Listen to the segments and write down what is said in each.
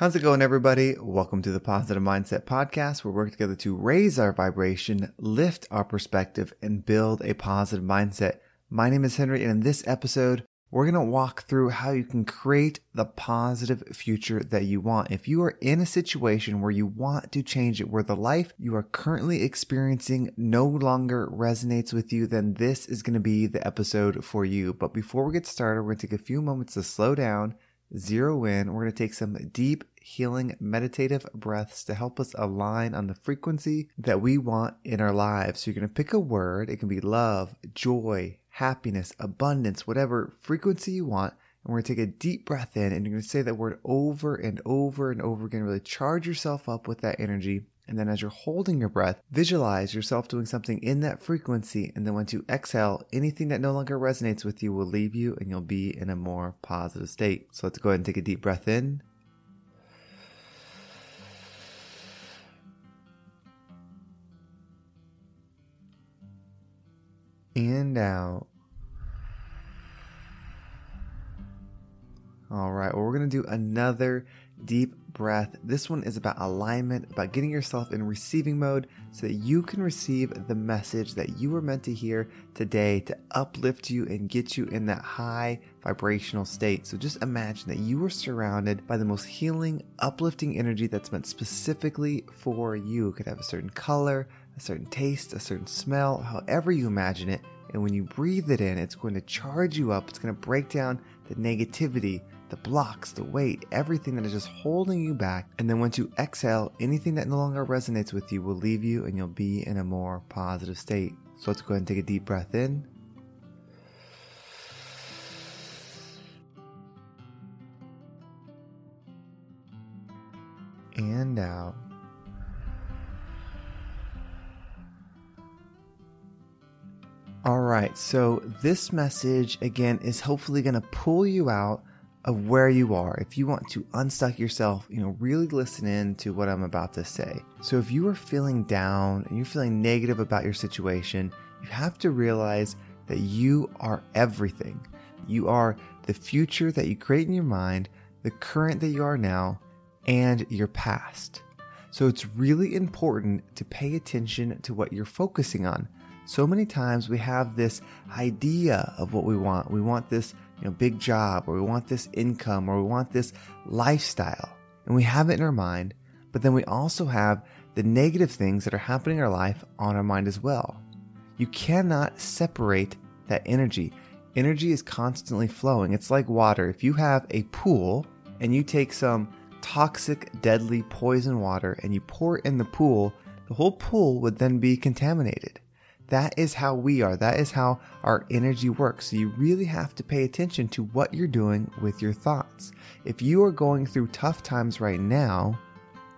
How's it going, everybody? Welcome to the Positive Mindset Podcast, where we work together to raise our vibration, lift our perspective, and build a positive mindset. My name is Henry, and in this episode, we're going to walk through how you can create the positive future that you want. If you are in a situation where you want to change it, where the life you are currently experiencing no longer resonates with you, then this is going to be the episode for you. But before we get started, we're going to take a few moments to slow down, zero in. We're going to take some deep healing meditative breaths to help us align on the frequency that we want in our lives. So you're going to pick a word. It can be love, joy, happiness, abundance, whatever frequency you want. And we're going to take a deep breath in and you're going to say that word over and over and over again. Really charge yourself up with that energy. And then as you're holding your breath, visualize yourself doing something in that frequency. And then once you exhale, anything that no longer resonates with you will leave you and you'll be in a more positive state. So let's go ahead and take a deep breath in. And out. All right, well, we're going to do another deep breath. This one is about alignment, about getting yourself in receiving mode so that you can receive the message that you were meant to hear today to uplift you and get you in that high vibrational state. So just imagine that you were surrounded by the most healing, uplifting energy that's meant specifically for you. It could have a certain color, a certain taste, a certain smell, however you imagine it. And when you breathe it in, it's going to charge you up. It's going to break down the negativity, the blocks, the weight, everything that is just holding you back. And then once you exhale, anything that no longer resonates with you will leave you and you'll be in a more positive state. So let's go ahead and take a deep breath in. And out. All right, so this message again is hopefully going to pull you out of where you are. If you want to unstuck yourself, you know, really listen in to what I'm about to say. So if you are feeling down and you're feeling negative about your situation, you have to realize that you are everything. You are the future that you create in your mind, the current that you are now, and your past. So it's really important to pay attention to what you're focusing on so many times we have this idea of what we want. We want this, you know, big job or we want this income or we want this lifestyle. And we have it in our mind, but then we also have the negative things that are happening in our life on our mind as well. You cannot separate that energy. Energy is constantly flowing. It's like water. If you have a pool and you take some toxic, deadly poison water and you pour it in the pool, the whole pool would then be contaminated. That is how we are. That is how our energy works. So you really have to pay attention to what you're doing with your thoughts. If you are going through tough times right now,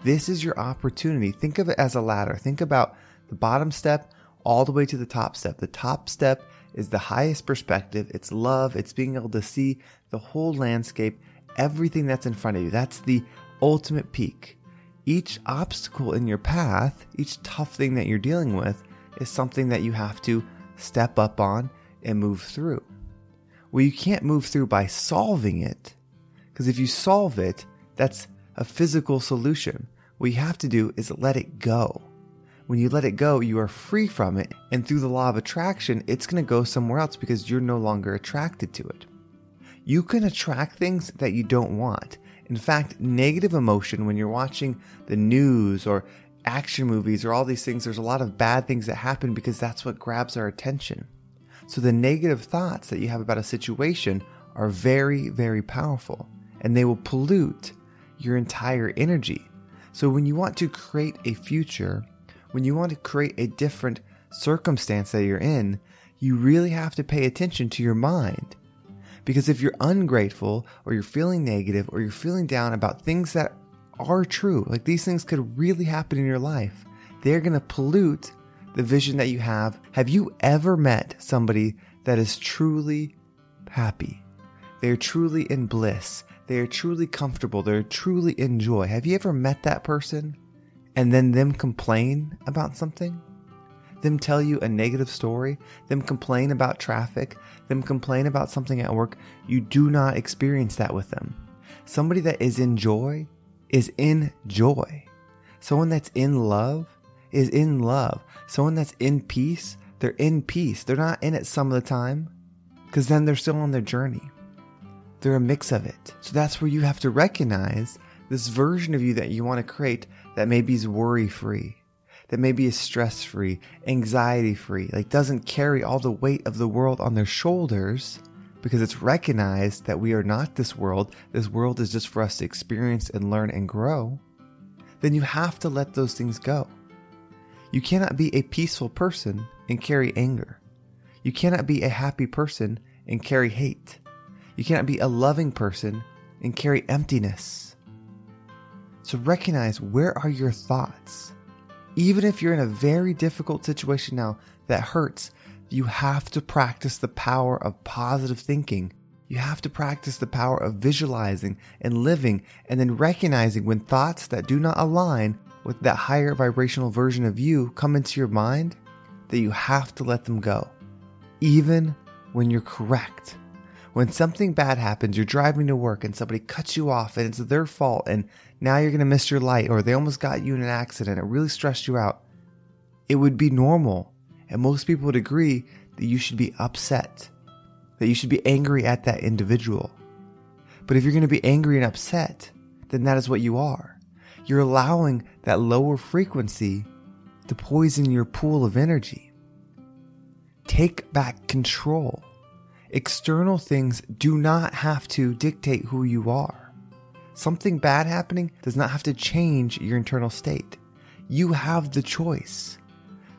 this is your opportunity. Think of it as a ladder. Think about the bottom step all the way to the top step. The top step is the highest perspective. It's love. It's being able to see the whole landscape, everything that's in front of you. That's the ultimate peak. Each obstacle in your path, each tough thing that you're dealing with, is something that you have to step up on and move through. Well, you can't move through by solving it, because if you solve it, that's a physical solution. What you have to do is let it go. When you let it go, you are free from it, and through the law of attraction, it's going to go somewhere else because you're no longer attracted to it. You can attract things that you don't want. In fact, negative emotion when you're watching the news or action movies or all these things, there's a lot of bad things that happen because that's what grabs our attention. So the negative thoughts that you have about a situation are very, very powerful and they will pollute your entire energy. So when you want to create a future, when you want to create a different circumstance that you're in, you really have to pay attention to your mind. Because if you're ungrateful or you're feeling negative or you're feeling down about things that are true. Like these things could really happen in your life. They're going to pollute the vision that you have. Have you ever met somebody that is truly happy? They are truly in bliss. They are truly comfortable. They're truly in joy. Have you ever met that person and then them complain about something? Them tell you a negative story? Them complain about traffic? Them complain about something at work? You do not experience that with them. Somebody that is in joy is in joy. Someone that's in love is in love. Someone that's in peace, they're in peace. They're not in it some of the time because then they're still on their journey. They're a mix of it. So that's where you have to recognize this version of you that you want to create that maybe is worry free, that maybe is stress free, anxiety free, like doesn't carry all the weight of the world on their shoulders because it's recognized that we are not this world. This world is just for us to experience and learn and grow. Then you have to let those things go. You cannot be a peaceful person and carry anger. You cannot be a happy person and carry hate. You cannot be a loving person and carry emptiness. So recognize where are your thoughts? Even if you're in a very difficult situation now that hurts, you have to practice the power of positive thinking. You have to practice the power of visualizing and living and then recognizing when thoughts that do not align with that higher vibrational version of you come into your mind that you have to let them go. Even when you're correct. When something bad happens, you're driving to work and somebody cuts you off and it's their fault and now you're going to miss your light or they almost got you in an accident. It really stressed you out. It would be normal and most people would agree that you should be upset, that you should be angry at that individual. But if you're going to be angry and upset, then that is what you are. You're allowing that lower frequency to poison your pool of energy. Take back control. External things do not have to dictate who you are. Something bad happening does not have to change your internal state. You have the choice.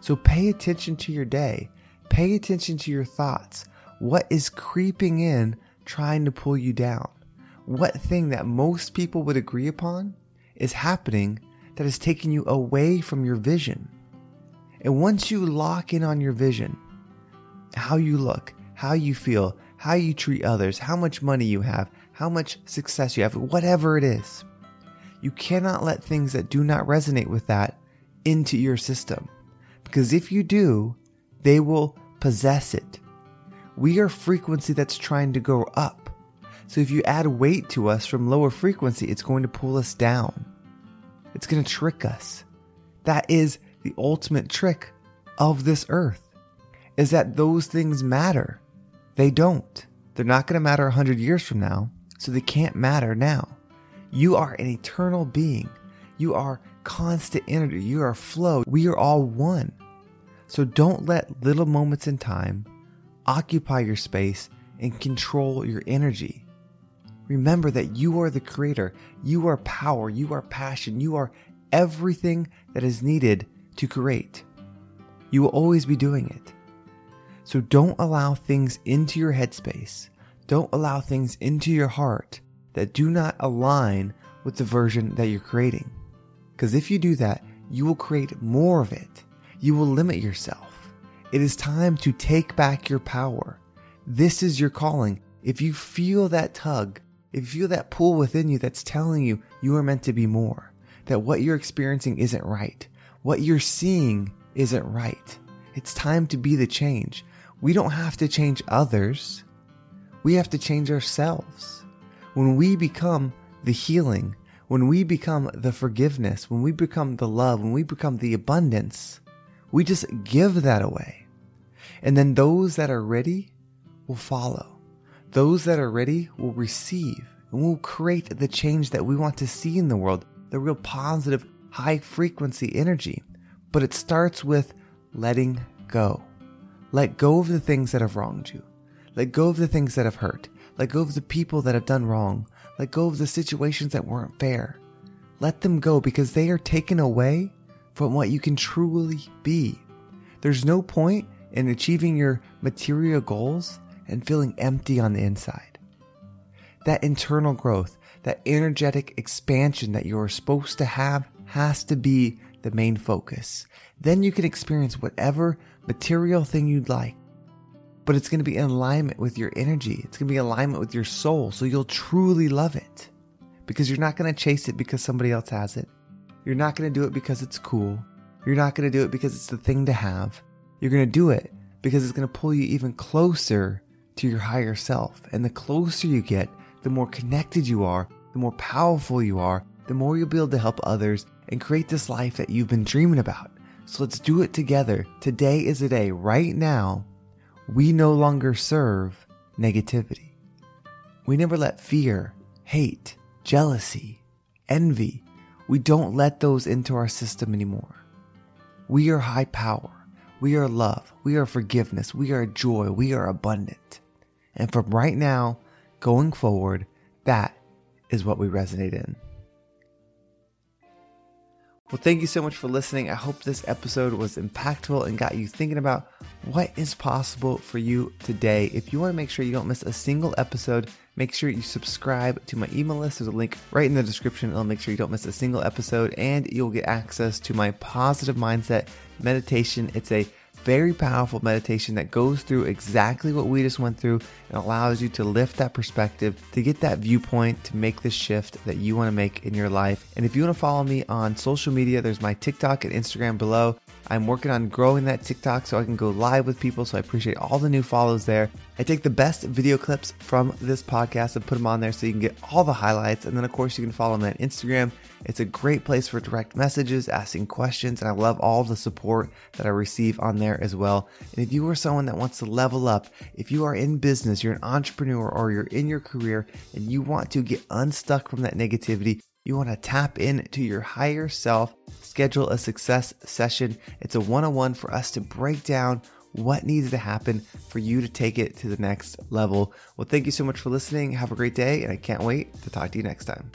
So pay attention to your day. Pay attention to your thoughts. What is creeping in trying to pull you down? What thing that most people would agree upon is happening that is taking you away from your vision? And once you lock in on your vision, how you look, how you feel, how you treat others, how much money you have, how much success you have, whatever it is, you cannot let things that do not resonate with that into your system. Because if you do, they will possess it. We are frequency that's trying to go up. So if you add weight to us from lower frequency, it's going to pull us down. It's going to trick us. That is the ultimate trick of this earth is that those things matter. They don't. They're not going to matter 100 years from now, so they can't matter now. You are an eternal being. You are constant energy. You are flow. We are all one. So don't let little moments in time occupy your space and control your energy. Remember that you are the creator, you are power, you are passion, you are everything that is needed to create. You will always be doing it. So don't allow things into your headspace, don't allow things into your heart that do not align with the version that you're creating. Because if you do that, you will create more of it you will limit yourself. It is time to take back your power. This is your calling. If you feel that tug, if you feel that pull within you that's telling you you are meant to be more, that what you're experiencing isn't right, what you're seeing isn't right, it's time to be the change. We don't have to change others. We have to change ourselves. When we become the healing, when we become the forgiveness, when we become the love, when we become the abundance, we just give that away. And then those that are ready will follow. Those that are ready will receive and will create the change that we want to see in the world, the real positive, high frequency energy. But it starts with letting go. Let go of the things that have wronged you. Let go of the things that have hurt. Let go of the people that have done wrong. Let go of the situations that weren't fair. Let them go because they are taken away from what you can truly be. There's no point in achieving your material goals and feeling empty on the inside. That internal growth, that energetic expansion that you're supposed to have has to be the main focus. Then you can experience whatever material thing you'd like. But it's going to be in alignment with your energy. It's going to be in alignment with your soul. So you'll truly love it because you're not going to chase it because somebody else has it. You're not going to do it because it's cool. You're not going to do it because it's the thing to have. You're going to do it because it's going to pull you even closer to your higher self. And the closer you get, the more connected you are, the more powerful you are, the more you'll be able to help others and create this life that you've been dreaming about. So let's do it together. Today is a day, right now, we no longer serve negativity. We never let fear, hate, jealousy, envy, we don't let those into our system anymore. We are high power. We are love. We are forgiveness. We are joy. We are abundant. And from right now, going forward, that is what we resonate in. Well, thank you so much for listening. I hope this episode was impactful and got you thinking about what is possible for you today. If you want to make sure you don't miss a single episode, make sure you subscribe to my email list. There's a link right in the description. It'll make sure you don't miss a single episode and you'll get access to my positive mindset meditation. It's a very powerful meditation that goes through exactly what we just went through and allows you to lift that perspective, to get that viewpoint, to make the shift that you want to make in your life. And if you want to follow me on social media, there's my TikTok and Instagram below. I'm working on growing that TikTok so I can go live with people. So I appreciate all the new follows there. I take the best video clips from this podcast and put them on there so you can get all the highlights. And then, of course, you can follow me on Instagram. It's a great place for direct messages, asking questions, and I love all the support that I receive on there as well. And if you are someone that wants to level up, if you are in business, you're an entrepreneur, or you're in your career and you want to get unstuck from that negativity, you want to tap into your higher self, schedule a success session. It's a one on one for us to break down what needs to happen for you to take it to the next level. Well, thank you so much for listening. Have a great day, and I can't wait to talk to you next time.